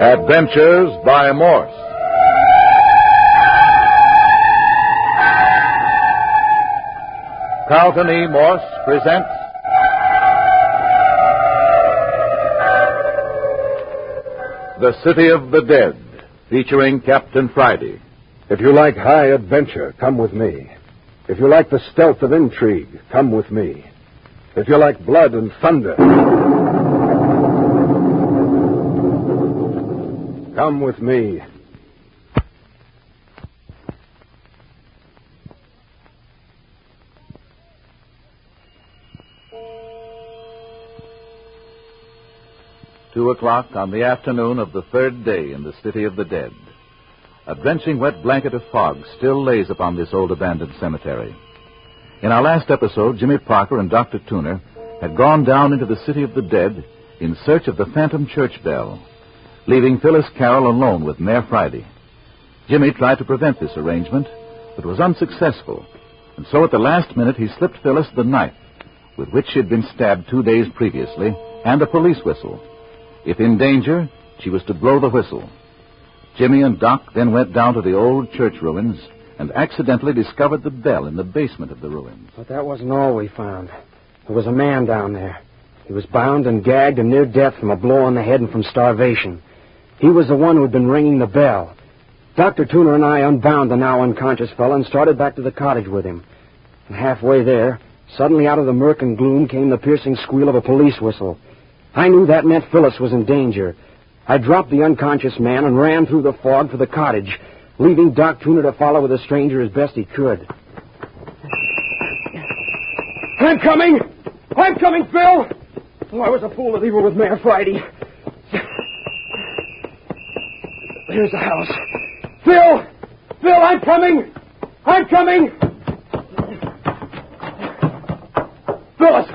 Adventures by Morse. Carlton E. Morse presents The City of the Dead, featuring Captain Friday. If you like high adventure, come with me. If you like the stealth of intrigue, come with me. If you like blood and thunder, come with me. Two o'clock on the afternoon of the third day in the City of the Dead. A drenching wet blanket of fog still lays upon this old abandoned cemetery. In our last episode, Jimmy Parker and Dr. Tuner had gone down into the City of the Dead in search of the phantom church bell, leaving Phyllis Carroll alone with Mayor Friday. Jimmy tried to prevent this arrangement, but was unsuccessful, and so at the last minute he slipped Phyllis the knife with which she had been stabbed two days previously and a police whistle. If in danger, she was to blow the whistle. Jimmy and Doc then went down to the old church ruins and accidentally discovered the bell in the basement of the ruins. But that wasn't all we found. There was a man down there. He was bound and gagged and near death from a blow on the head and from starvation. He was the one who had been ringing the bell. Dr. Tuner and I unbound the now unconscious fellow and started back to the cottage with him. And halfway there, suddenly out of the murk and gloom came the piercing squeal of a police whistle. I knew that meant Phyllis was in danger. I dropped the unconscious man and ran through the fog for the cottage, leaving Doc Tuner to follow with the stranger as best he could. I'm coming! I'm coming, Phil! Oh, I was a fool to leave her with Mayor Friday. Here's the house. Phil! Phil, I'm coming! I'm coming! Phyllis!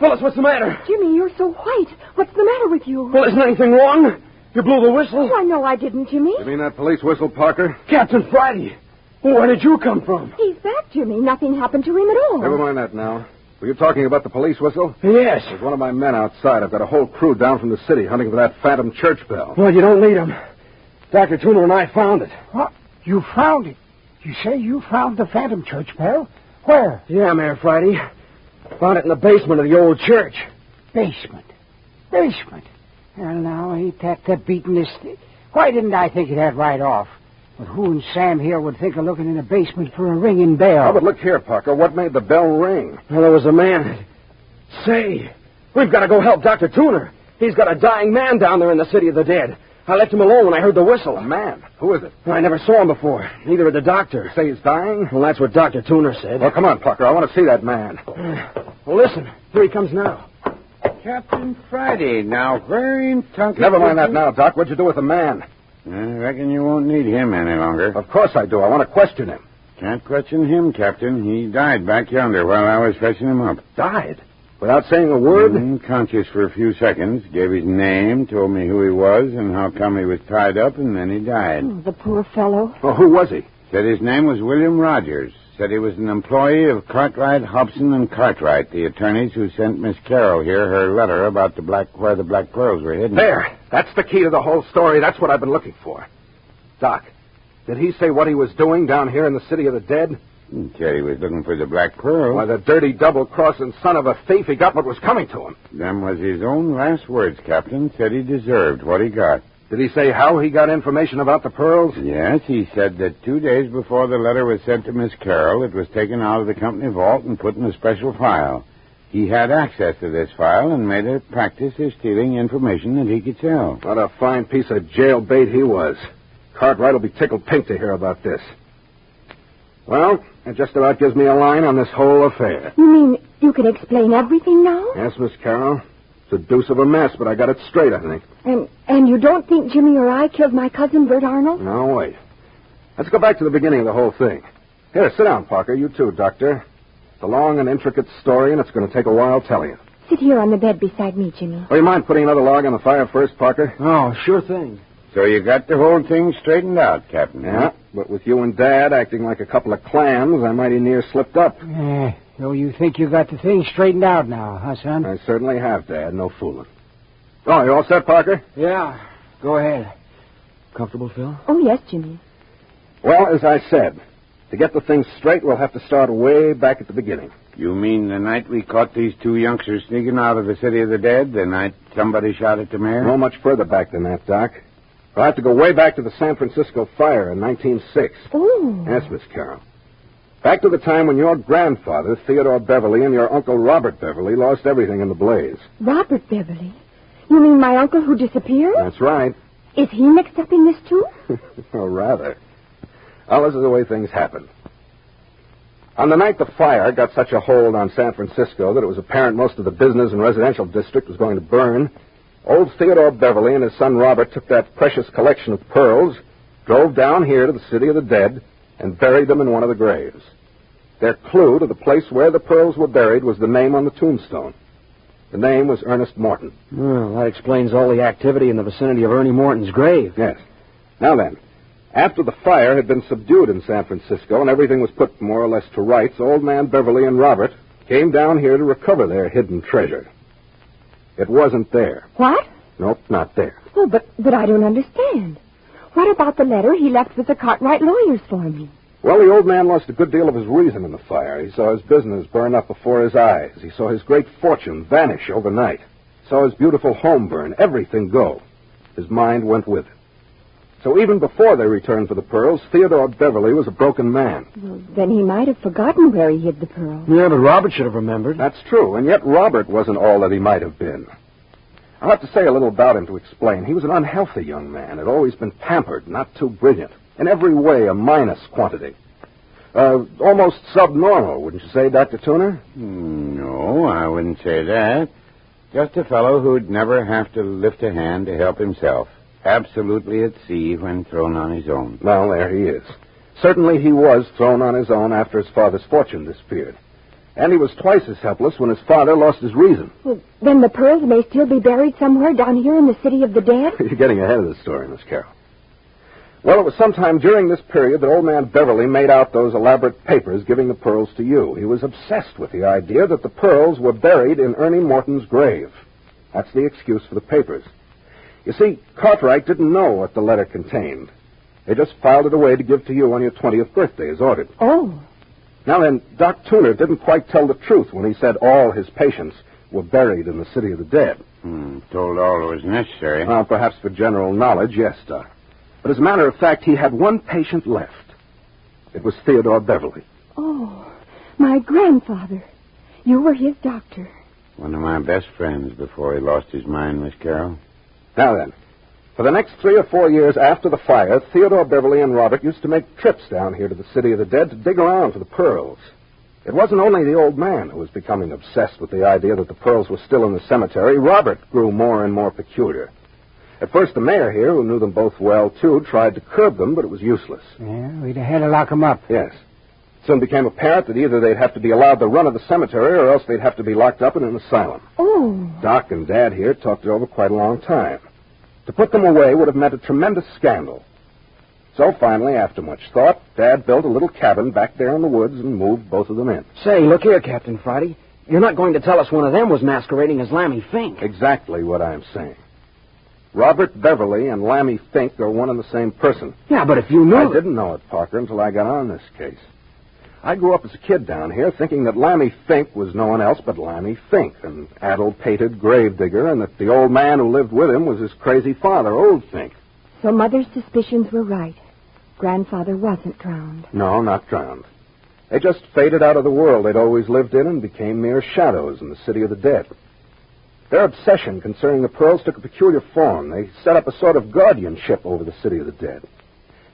Phyllis, what's the matter? Jimmy, you're so white. What's the matter with you? Well, isn't anything wrong? You blew the whistle? Oh, Why, no, I didn't, Jimmy. You mean that police whistle, Parker? Captain Friday. Where did you come from? He's back, Jimmy. Nothing happened to him at all. Never mind that now. Were you talking about the police whistle? Yes. There's one of my men outside. I've got a whole crew down from the city hunting for that phantom church bell. Well, you don't need him. Dr. Tuner and I found it. What? You found it? You say you found the Phantom Church bell? Where? Yeah, Mayor Friday. Found it in the basement of the old church. Basement. Basement. Well, now, ain't that the beatenest... Thing? Why didn't I think of that right off? But who and Sam here would think of looking in the basement for a ringing bell? Oh, but look here, Parker. What made the bell ring? Well, there was a man. Say, we've got to go help Dr. Tuner. He's got a dying man down there in the city of the dead. I left him alone when I heard the whistle. A man. Who is it? I never saw him before. Neither did the doctor. Say he's dying? Well, that's what Dr. Tuner said. Well, come on, Parker. I want to see that man. Well, listen. Here he comes now. Captain Friday. Now, where in Never mind that now, Doc. What'd you do with the man? I reckon you won't need him any longer. Of course I do. I want to question him. Can't question him, Captain. He died back yonder while I was fetching him up. Died? Without saying a word? Mm-hmm. Unconscious for a few seconds, gave his name, told me who he was and how come he was tied up, and then he died. Oh, the poor fellow. Well, who was he? Said his name was William Rogers. Said he was an employee of Cartwright, Hobson, and Cartwright, the attorneys who sent Miss Carroll here her letter about the black where the black pearls were hidden. There. That's the key to the whole story. That's what I've been looking for. Doc, did he say what he was doing down here in the city of the dead? Hmm, said he was looking for the black pearl. Why, the dirty double-crossing son of a thief, he got what was coming to him. Them was his own last words, Captain. Said he deserved what he got. Did he say how he got information about the pearls? Yes, he said that two days before the letter was sent to Miss Carroll, it was taken out of the company vault and put in a special file. He had access to this file and made a practice of stealing information that he could sell. What a fine piece of jailbait he was. Cartwright will be tickled pink to hear about this. Well, that just about gives me a line on this whole affair. You mean you can explain everything now? Yes, Miss Carroll. It's a deuce of a mess, but I got it straight, I think. And and you don't think Jimmy or I killed my cousin Bert Arnold? Now, wait. Let's go back to the beginning of the whole thing. Here, sit down, Parker. You too, Doctor. It's a long and intricate story, and it's going to take a while telling it. Sit here on the bed beside me, Jimmy. Oh, you mind putting another log on the fire first, Parker? Oh, sure thing. So you got the whole thing straightened out, Captain. Yeah, but with you and Dad acting like a couple of clams, I mighty near slipped up. Eh, so you think you got the thing straightened out now, huh, son? I certainly have, Dad. No fooling. Oh, you all set, Parker? Yeah. Go ahead. Comfortable, Phil? Oh, yes, Jimmy. Well, as I said, to get the thing straight, we'll have to start way back at the beginning. You mean the night we caught these two youngsters sneaking out of the city of the dead? The night somebody shot at the mayor? No much further back than that, Doc. We'll have to go way back to the San Francisco fire in 1906. Oh. Yes, Miss Carroll. Back to the time when your grandfather, Theodore Beverly, and your uncle Robert Beverly lost everything in the blaze. Robert Beverly. You mean my uncle who disappeared? That's right. Is he mixed up in this, too? oh, rather. Well, this is the way things happened. On the night the fire got such a hold on San Francisco that it was apparent most of the business and residential district was going to burn, old Theodore Beverly and his son Robert took that precious collection of pearls, drove down here to the city of the dead, and buried them in one of the graves. Their clue to the place where the pearls were buried was the name on the tombstone. The name was Ernest Morton. Well, that explains all the activity in the vicinity of Ernie Morton's grave. Yes. Now then, after the fire had been subdued in San Francisco and everything was put more or less to rights, old man Beverly and Robert came down here to recover their hidden treasure. It wasn't there. What? Nope, not there. Oh, but, but I don't understand. What about the letter he left with the Cartwright lawyers for me? Well, the old man lost a good deal of his reason in the fire. He saw his business burn up before his eyes. He saw his great fortune vanish overnight. He saw his beautiful home burn, everything go. His mind went with it. So even before they returned for the pearls, Theodore Beverly was a broken man. Well, then he might have forgotten where he hid the pearls. Yeah, but Robert should have remembered. That's true, and yet Robert wasn't all that he might have been. I'll have to say a little about him to explain. He was an unhealthy young man, had always been pampered, not too brilliant. In every way, a minus quantity. Uh, almost subnormal, wouldn't you say, Dr. Tuner? No, I wouldn't say that. Just a fellow who'd never have to lift a hand to help himself. Absolutely at sea when thrown on his own. Well, there he is. Certainly he was thrown on his own after his father's fortune disappeared. And he was twice as helpless when his father lost his reason. Well, then the pearls may still be buried somewhere down here in the city of the dead? You're getting ahead of the story, Miss Carroll. Well, it was sometime during this period that old man Beverly made out those elaborate papers giving the pearls to you. He was obsessed with the idea that the pearls were buried in Ernie Morton's grave. That's the excuse for the papers. You see, Cartwright didn't know what the letter contained. They just filed it away to give to you on your 20th birthday as ordered. Oh. Now then, Doc Tuner didn't quite tell the truth when he said all his patients were buried in the city of the dead. Hmm, told all that was necessary. Well, perhaps for general knowledge, yes, Doc. But as a matter of fact, he had one patient left. It was Theodore Beverly. Oh, my grandfather. You were his doctor. One of my best friends before he lost his mind, Miss Carroll. Now then, for the next three or four years after the fire, Theodore Beverly and Robert used to make trips down here to the City of the Dead to dig around for the pearls. It wasn't only the old man who was becoming obsessed with the idea that the pearls were still in the cemetery. Robert grew more and more peculiar. At first, the mayor here, who knew them both well, too, tried to curb them, but it was useless. Yeah, we'd have had to lock lock 'em up. Yes. Soon became apparent that either they'd have to be allowed the run of the cemetery or else they'd have to be locked up in an asylum. Oh. Doc and Dad here talked it over quite a long time. To put them away would have meant a tremendous scandal. So finally, after much thought, Dad built a little cabin back there in the woods and moved both of them in. Say, look here, Captain Friday. You're not going to tell us one of them was masquerading as Lammy Fink. Exactly what I'm saying. Robert Beverly and Lammy Fink are one and the same person. Yeah, but if you knew... I didn't know it, Parker, until I got on this case. I grew up as a kid down here thinking that Lammy Fink was no one else but Lammy Fink, an addle-pated gravedigger, and that the old man who lived with him was his crazy father, Old Fink. So Mother's suspicions were right. Grandfather wasn't drowned. No, not drowned. They just faded out of the world they'd always lived in and became mere shadows in the city of the dead. Their obsession concerning the pearls took a peculiar form. They set up a sort of guardianship over the city of the dead.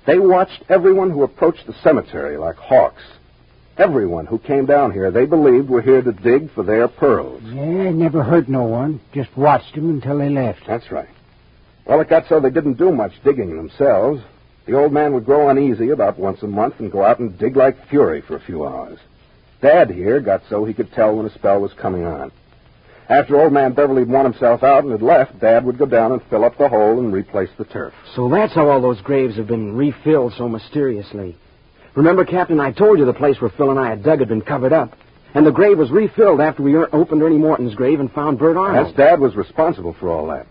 They watched everyone who approached the cemetery like hawks. Everyone who came down here, they believed, were here to dig for their pearls. Yeah, never hurt no one. Just watched watched 'em until they left. That's right. Well, it got so they didn't do much digging themselves. The old man would grow uneasy about once a month and go out and dig like fury for a few hours. Dad here got so he could tell when a spell was coming on. After old man Beverly had worn himself out and had left, Dad would go down and fill up the hole and replace the turf. So that's how all those graves have been refilled so mysteriously. Remember, Captain, I told you the place where Phil and I had dug had been covered up. And the grave was refilled after we opened Ernie Morton's grave and found Bert Arnold. That's Dad was responsible for all that.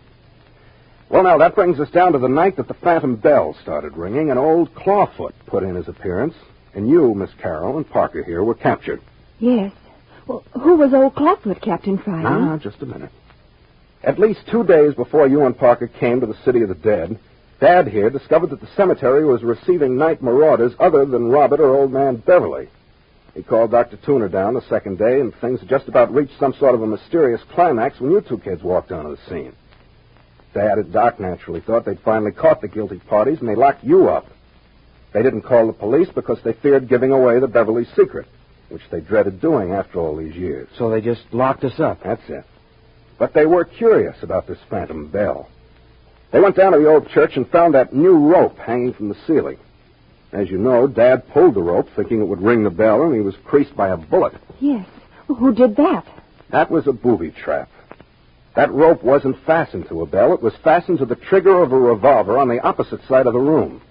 Well, now, that brings us down to the night that the Phantom Bell started ringing, and old Clawfoot put in his appearance, and you, Miss Carroll, and Parker here were captured. Yes. Well, who was old Clawfoot, Captain Friday? Now, just a minute. At least two days before you and Parker came to the City of the Dead, Dad here discovered that the cemetery was receiving night marauders other than Robert or Old Man Beverly. He called Dr. Tuner down the second day, and things had just about reached some sort of a mysterious climax when you two kids walked onto the scene. Dad and Doc naturally thought they'd finally caught the guilty parties, and they locked you up. They didn't call the police because they feared giving away the Beverly secret, which they dreaded doing after all these years. So they just locked us up. That's it. But they were curious about this phantom bell. They went down to the old church and found that new rope hanging from the ceiling. As you know, Dad pulled the rope thinking it would ring the bell, and he was creased by a bullet. Yes. Who did that? That was a booby trap. That rope wasn't fastened to a bell. It was fastened to the trigger of a revolver on the opposite side of the room.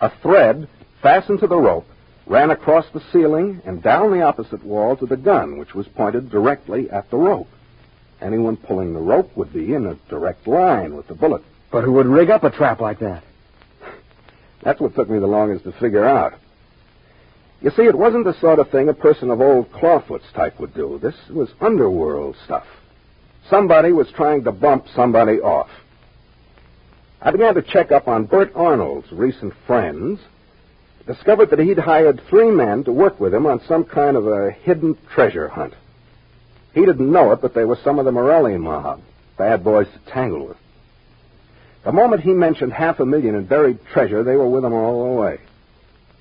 A thread fastened to the rope ran across the ceiling and down the opposite wall to the gun, which was pointed directly at the rope. Anyone pulling the rope would be in a direct line with the bullet. But who would rig up a trap like that? That's what took me the longest to figure out. You see, it wasn't the sort of thing a person of old Clawfoot's type would do. This was underworld stuff. Somebody was trying to bump somebody off. I began to check up on Bert Arnold's recent friends, discovered that he'd hired three men to work with him on some kind of a hidden treasure hunt. He didn't know it, but they were some of the Morelli mob, bad boys to tangle with. The moment he mentioned half a million in buried treasure, they were with him all the way.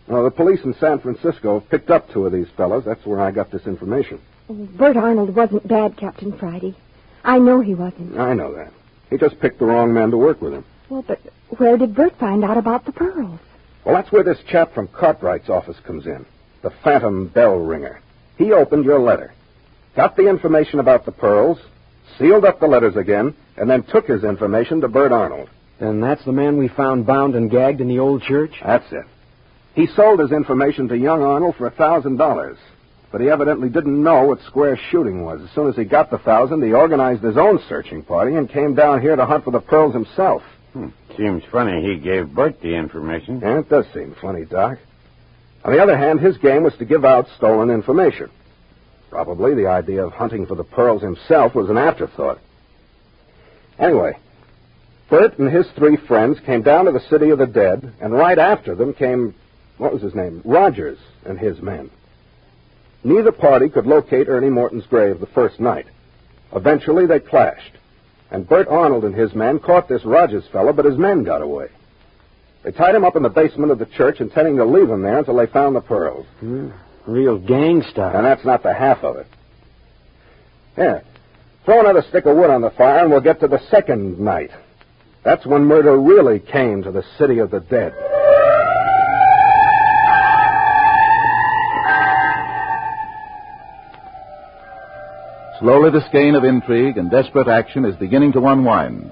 Well, the police in San Francisco picked up two of these fellows. That's where I got this information. Bert Arnold wasn't bad, Captain Friday. I know he wasn't. I know that. He just picked the wrong man to work with him. Well, but where did Bert find out about the pearls? Well, that's where this chap from Cartwright's office comes in. The Phantom Bell Ringer. He opened your letter, got the information about the pearls, sealed up the letters again, and then took his information to Bert Arnold. Then that's the man we found bound and gagged in the old church? That's it. He sold his information to young Arnold for a thousand dollars. But he evidently didn't know what square shooting was. As soon as he got the thousand, he organized his own searching party and came down here to hunt for the pearls himself. Hmm. Seems funny he gave Bert the information. Yeah, it does seem funny, Doc. On the other hand, his game was to give out stolen information. Probably the idea of hunting for the pearls himself was an afterthought. Anyway, Bert and his three friends came down to the City of the Dead, and right after them came, what was his name? Rogers and his men. Neither party could locate Ernie Morton's grave the first night. Eventually, they clashed, and Bert Arnold and his men caught this Rogers fellow, but his men got away. They tied him up in the basement of the church, intending to leave him there until they found the pearls. Hmm. Real gang stuff. And that's not the half of it. Here, throw another stick of wood on the fire, and we'll get to the second night. That's when murder really came to the city of the dead. Slowly, the skein of intrigue and desperate action is beginning to unwind.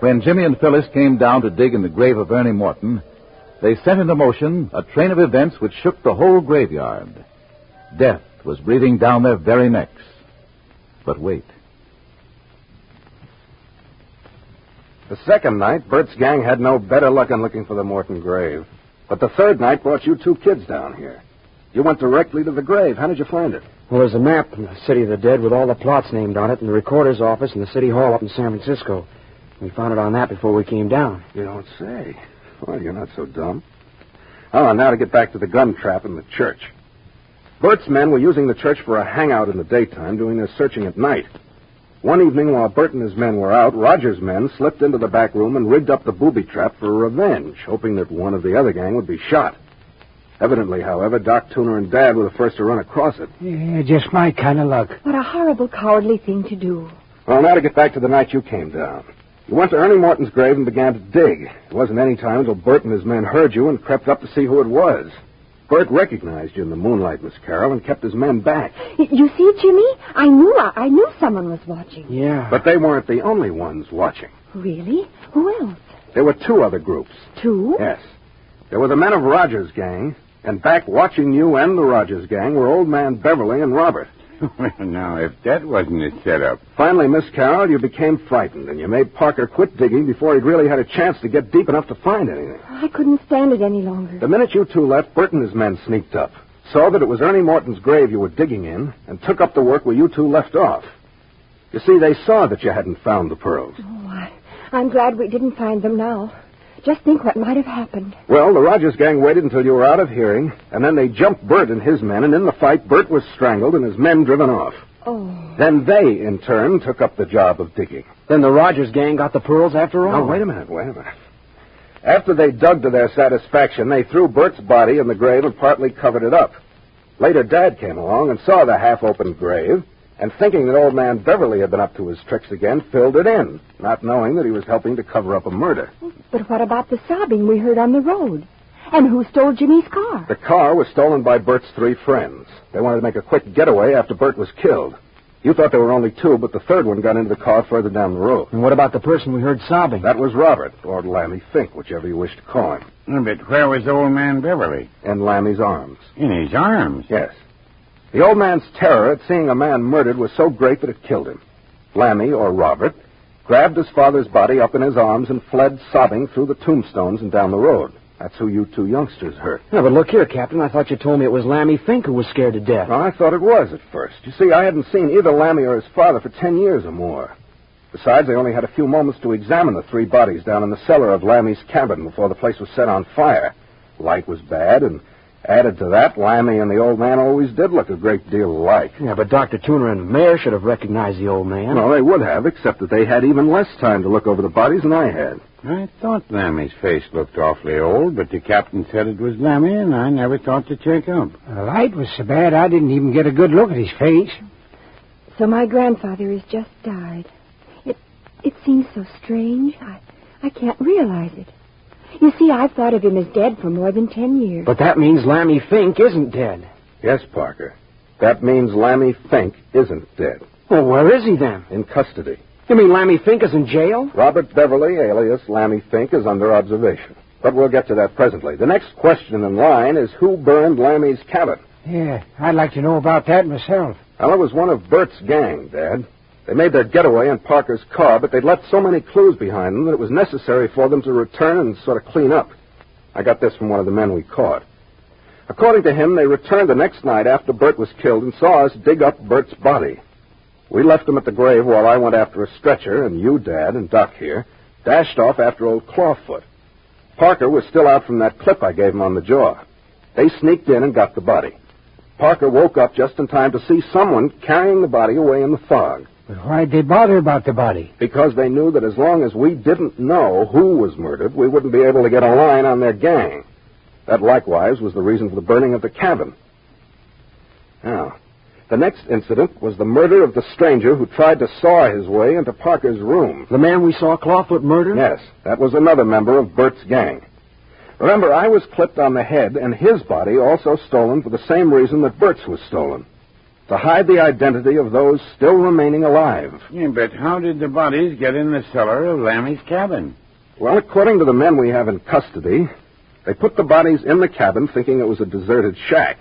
When Jimmy and Phyllis came down to dig in the grave of Ernie Morton, they set into motion a train of events which shook the whole graveyard. Death was breathing down their very necks. But wait. The second night, Bert's gang had no better luck in looking for the Morton grave. But the third night brought you two kids down here. You went directly to the grave. How did you find it? Well, there's a map in the City of the Dead with all the plots named on it in the recorder's office in the City Hall up in San Francisco. We found it on that before we came down. You don't say. Well, you're not so dumb. Oh, now to get back to the gun trap in the church. Bert's men were using the church for a hangout in the daytime, doing their searching at night. One evening, while Bert and his men were out, Roger's men slipped into the back room and rigged up the booby trap for revenge, hoping that one of the other gang would be shot. Evidently, however, Doc Tuner and Dad were the first to run across it. Yeah, just my kind of luck. What a horrible, cowardly thing to do. Well, now to get back to the night you came down. You went to Ernie Morton's grave and began to dig. It wasn't any time until Bert and his men heard you and crept up to see who it was. Bert recognized you in the moonlight, Miss Carroll, and kept his men back. You see, Jimmy? I knew uh, I knew someone was watching. Yeah. But they weren't the only ones watching. Really? Who else? There were two other groups. Two? Yes. There were the men of Rogers' gang, and back watching you and the Rogers gang were Old Man Beverly and Robert. Well, now, if that wasn't a setup. Finally, Miss Carroll, you became frightened, and you made Parker quit digging before he'd really had a chance to get deep enough to find anything. I couldn't stand it any longer. The minute you two left, Bert and his men sneaked up, saw that it was Ernie Morton's grave you were digging in, and took up the work where you two left off. You see, they saw that you hadn't found the pearls. Oh, I, I'm glad we didn't find them now. Just think what might have happened. Well, the Rogers gang waited until you were out of hearing, and then they jumped Bert and his men, and in the fight, Bert was strangled and his men driven off. Oh. Then they, in turn, took up the job of digging. Then the Rogers gang got the pearls after all. Now, wait a minute, wait a minute. After they dug to their satisfaction, they threw Bert's body in the grave and partly covered it up. Later, Dad came along and saw the half-opened grave, and thinking that old man Beverly had been up to his tricks again, filled it in, not knowing that he was helping to cover up a murder. But what about the sobbing we heard on the road? And who stole Jimmy's car? The car was stolen by Bert's three friends. They wanted to make a quick getaway after Bert was killed. You thought there were only two, but the third one got into the car further down the road. And what about the person we heard sobbing? That was Robert, or Lammy Fink, whichever you wish to call him. But where was old man Beverly? In Lammy's arms. In his arms. Yes. The old man's terror at seeing a man murdered was so great that it killed him. Lammy, or Robert, grabbed his father's body up in his arms and fled sobbing through the tombstones and down the road. That's who you two youngsters hurt. Yeah, but look here, Captain. I thought you told me it was Lammy Fink who was scared to death. Well, I thought it was at first. You see, I hadn't seen either Lammy or his father for ten years or more. Besides, I only had a few moments to examine the three bodies down in the cellar of Lammy's cabin before the place was set on fire. Light was bad, and added to that, Lammy and the old man always did look a great deal alike. Yeah, but Dr. Tuner and the mayor should have recognized the old man. No, they would have, except that they had even less time to look over the bodies than I had. I thought Lammy's face looked awfully old, but the captain said it was Lammy, and I never thought to check up. The light was so bad I didn't even get a good look at his face. So my grandfather has just died. It it seems so strange. I I can't realize it. You see, I've thought of him as dead for more than ten years. But that means Lammy Fink isn't dead. Yes, Parker. That means Lammy Fink isn't dead. Well, where is he then? In custody. You mean Lammy Fink is in jail? Robert Beverly, alias Lammy Fink, is under observation. But we'll get to that presently. The next question in line is who burned Lammy's cabin? Yeah, I'd like to know about that myself. Well, it was one of Bert's gang, Dad. They made their getaway in Parker's car, but they'd left so many clues behind them that it was necessary for them to return and sort of clean up. I got this from one of the men we caught. According to him, they returned the next night after Bert was killed and saw us dig up Bert's body. We left him at the grave while I went after a stretcher, and you, Dad, and Doc here, dashed off after old Clawfoot. Parker was still out from that clip I gave him on the jaw. They sneaked in and got the body. Parker woke up just in time to see someone carrying the body away in the fog. But why'd they bother about the body? Because they knew that as long as we didn't know who was murdered, we wouldn't be able to get a line on their gang. That likewise was the reason for the burning of the cabin. Now, the next incident was the murder of the stranger who tried to saw his way into Parker's room. The man we saw Clawfoot murder? Yes, that was another member of Bert's gang. Remember, I was clipped on the head, and his body also stolen for the same reason that Bert's was stolen to hide the identity of those still remaining alive. Yeah, but how did the bodies get in the cellar of Lammy's cabin? Well, according to the men we have in custody, they put the bodies in the cabin thinking it was a deserted shack.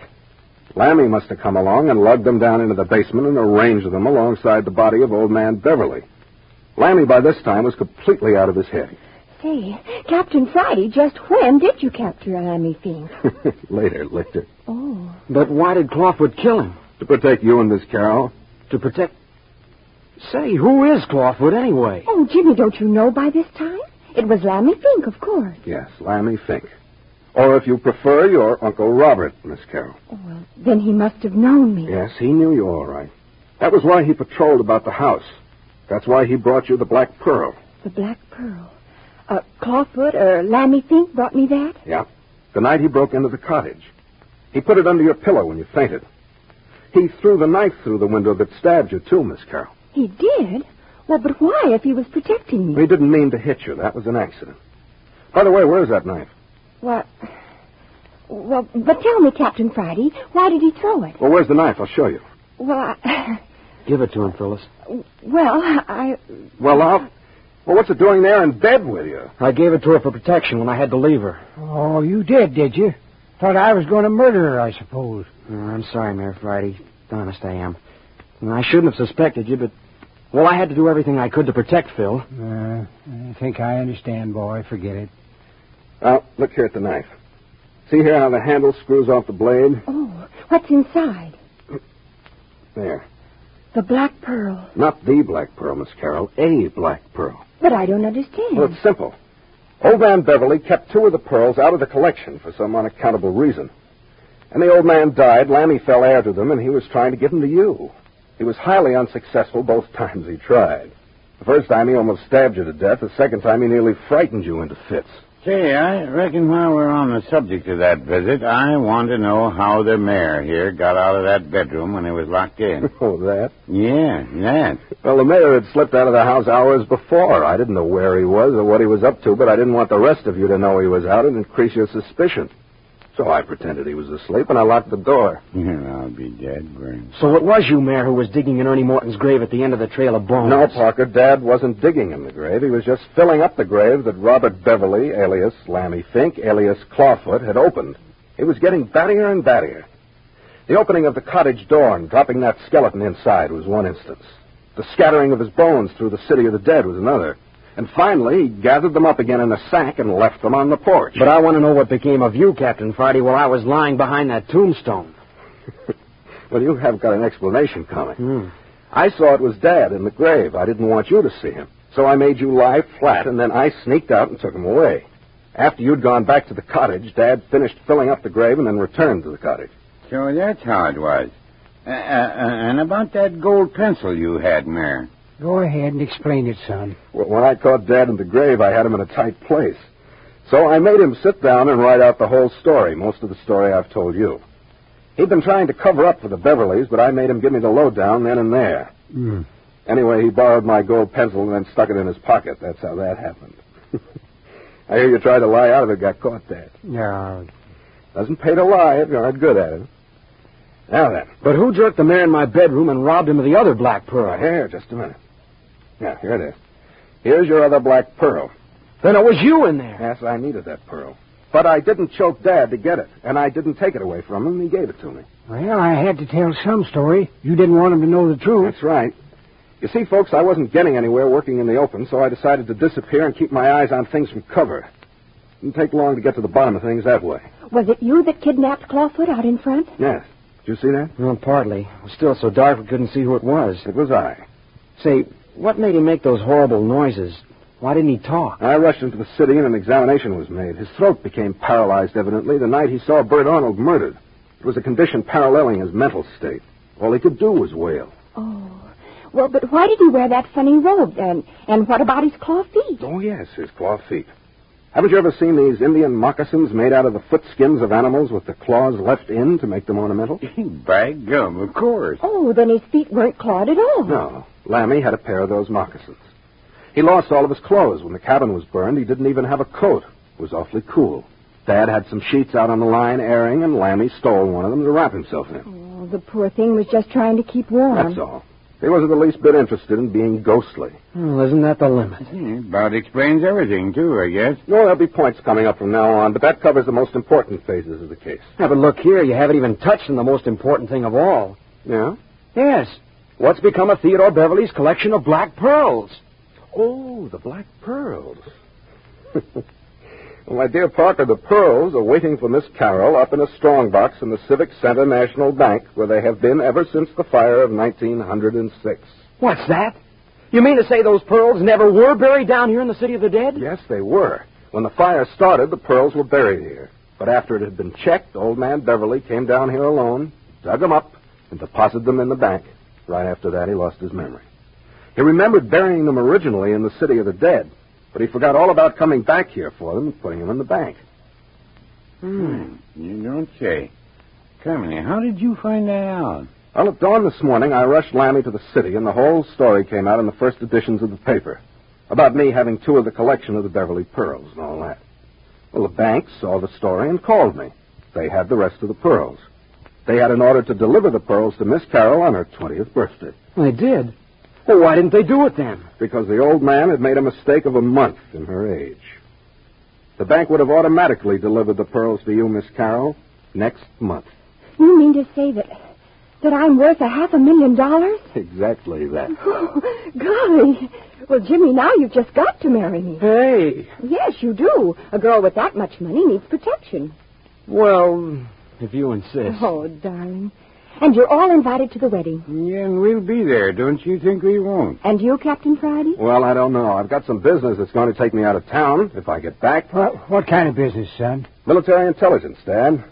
Lammy must have come along and lugged them down into the basement and arranged them alongside the body of old man Beverly. Lammy, by this time, was completely out of his head. Say, Captain Friday, just when did you capture Lammy Fink? later, later. Oh. But why did Clawfoot kill him? To protect you and Miss Carroll. To protect. Say, who is Clawfoot anyway? Oh, Jimmy, don't you know by this time? It was Lammy Fink, of course. Yes, Lammy Fink. Or if you prefer, your Uncle Robert, Miss Carroll. Oh, well, then he must have known me. Yes, he knew you all right. That was why he patrolled about the house. That's why he brought you the Black Pearl. The Black Pearl. Uh, Clawfoot or Lammy Fink brought me that? Yeah. The night he broke into the cottage. He put it under your pillow when you fainted. He threw the knife through the window that stabbed you, too, Miss Carroll. He did? Well, but why if he was protecting me? He didn't mean to hit you. That was an accident. By the way, where's that knife? What? Well, but tell me, Captain Friday, why did he throw it? Well, where's the knife? I'll show you. Well, I, Give it to him, Phyllis. well, I. Well, I'll... Well, what's it doing there in bed with you? I gave it to her for protection when I had to leave her. Oh, you did, did you? Thought I was going to murder her, I suppose. Oh, I'm sorry, Mayor Friday. Honest, I am. I shouldn't have suspected you, but, well, I had to do everything I could to protect Phil. Uh, I think I understand, boy. Forget it. Now, look here at the knife. See here how the handle screws off the blade? Oh, what's inside? There. The black pearl. Not the black pearl, Miss Carroll. A black pearl. But I don't understand. Well, it's simple. Old man Beverly kept two of the pearls out of the collection for some unaccountable reason. And the old man died. Lammy fell heir to them, and he was trying to give them to you. He was highly unsuccessful both times he tried. The first time he almost stabbed you to death. The second time he nearly frightened you into fits. Say, I reckon while we're on the subject of that visit, I want to know how the mayor here got out of that bedroom when he was locked in. Oh, that? yeah, that. Well, the mayor had slipped out of the house hours before. I didn't know where he was or what he was up to, but I didn't want the rest of you to know he was out and increase your suspicion. So I pretended he was asleep and I locked the door. I'll be dead, Burns. So it was you, Mayor, who was digging in Ernie Morton's grave at the end of the trail of bones. No, Parker, Dad wasn't digging in the grave. He was just filling up the grave that Robert Beverly, alias Lammy Fink, alias Clawfoot, had opened. He was getting battier and battier. The opening of the cottage door and dropping that skeleton inside was one instance. The scattering of his bones through the city of the dead was another. And finally, he gathered them up again in a sack and left them on the porch. But I want to know what became of you, Captain Friday, while I was lying behind that tombstone. well, you have got an explanation coming. Hmm. I saw it was Dad in the grave. I didn't want you to see him. So I made you lie flat, and then I sneaked out and took him away. After you'd gone back to the cottage, Dad finished filling up the grave and then returned to the cottage. So that's how it was. Uh, uh, and about that gold pencil you had, Mayor. Go ahead and explain it, son. Well, when I caught Dad in the grave, I had him in a tight place. So I made him sit down and write out the whole story, most of the story I've told you. He'd been trying to cover up for the Beverlys, but I made him give me the lowdown then and there. Mm. Anyway, he borrowed my gold pencil and then stuck it in his pocket. That's how that happened. I hear you tried to lie out of it, got caught, Dad. Yeah. Doesn't pay to lie if you're not good at it. Now then. But who jerked the mayor in my bedroom and robbed him of the other black pearl? Here, just a minute. Yeah, here it is. Here's your other black pearl. Then it was you in there. Yes, I needed that pearl. But I didn't choke Dad to get it, and I didn't take it away from him. He gave it to me. Well, I had to tell some story. You didn't want him to know the truth. That's right. You see, folks, I wasn't getting anywhere working in the open, so I decided to disappear and keep my eyes on things from cover. It Didn't take long to get to the bottom of things that way. Was it you that kidnapped Clawfoot out in front? Yes. Did you see that? Well, partly. It was still so dark we couldn't see who it was. It was I. Say, what made him make those horrible noises? Why didn't he talk? I rushed into the city and an examination was made. His throat became paralyzed, evidently, the night he saw Bert Arnold murdered. It was a condition paralleling his mental state. All he could do was wail. Oh. Well, but why did he wear that funny robe? And and what about his claw feet? Oh, yes, his claw feet. Haven't you ever seen these Indian moccasins made out of the foot skins of animals with the claws left in to make them ornamental? By gum, of course. Oh, then his feet weren't clawed at all. No. Lammy had a pair of those moccasins. He lost all of his clothes. When the cabin was burned, he didn't even have a coat. It was awfully cool. Dad had some sheets out on the line airing, and Lammy stole one of them to wrap himself in. Oh, the poor thing was just trying to keep warm. That's all. He wasn't the least bit interested in being ghostly. Well, isn't that the limit? Hmm, About explains everything, too, I guess. No, there'll be points coming up from now on, but that covers the most important phases of the case. Yeah, but look here, you haven't even touched on the most important thing of all. Yeah? Yes. What's become of Theodore Beverly's collection of black pearls? Oh, the black pearls. well, my dear Parker, the pearls are waiting for Miss Carroll up in a strongbox in the Civic Center National Bank, where they have been ever since the fire of 1906. What's that? You mean to say those pearls never were buried down here in the city of the dead? Yes, they were. When the fire started, the pearls were buried here. But after it had been checked, old man Beverly came down here alone, dug them up, and deposited them in the bank. Right after that, he lost his memory. He remembered burying them originally in the city of the dead, but he forgot all about coming back here for them and putting them in the bank. Hmm, you don't say. Carmine, how did you find that out? Well, at dawn this morning, I rushed Lammy to the city, and the whole story came out in the first editions of the paper about me having two of the collection of the Beverly pearls and all that. Well, the bank saw the story and called me. They had the rest of the pearls. They had an order to deliver the pearls to Miss Carroll on her 20th birthday. They did. Well, why didn't they do it then? because the old man had made a mistake of a month in her age. The bank would have automatically delivered the pearls to you, Miss Carroll, next month. You mean to say that That I'm worth a half a million dollars? Exactly that. Oh, golly. Well, Jimmy, now you've just got to marry me. Hey. Yes, you do. A girl with that much money needs protection. Well, if you insist. Oh, darling. And you're all invited to the wedding. Yeah, and we'll be there. Don't you think we won't? And you, Captain Friday? Well, I don't know. I've got some business that's going to take me out of town if I get back. What, what kind of business, son? Military intelligence, Dad.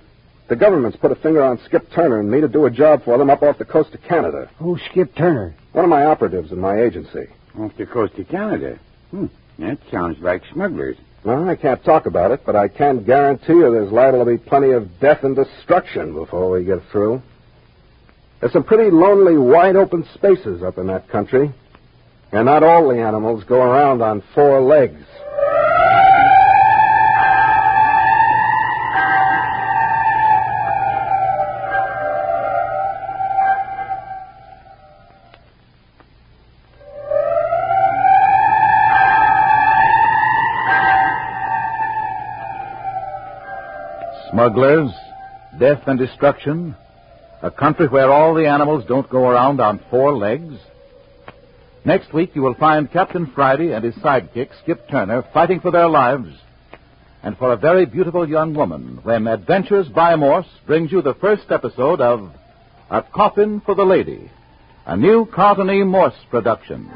The government's put a finger on Skip Turner and me to do a job for them up off the coast of Canada. Who's Skip Turner? One of my operatives in my agency. Off the coast of Canada. Hmm. That sounds like smugglers. Well, I can't talk about it, but I can guarantee you there's liable to be plenty of death and destruction before we get through. There's some pretty lonely, wide open spaces up in that country, and not all the animals go around on four legs. Smugglers, death and destruction, a country where all the animals don't go around on four legs. Next week, you will find Captain Friday and his sidekick, Skip Turner, fighting for their lives and for a very beautiful young woman when Adventures by Morse brings you the first episode of A Coffin for the Lady, a new Carlton. Morse production.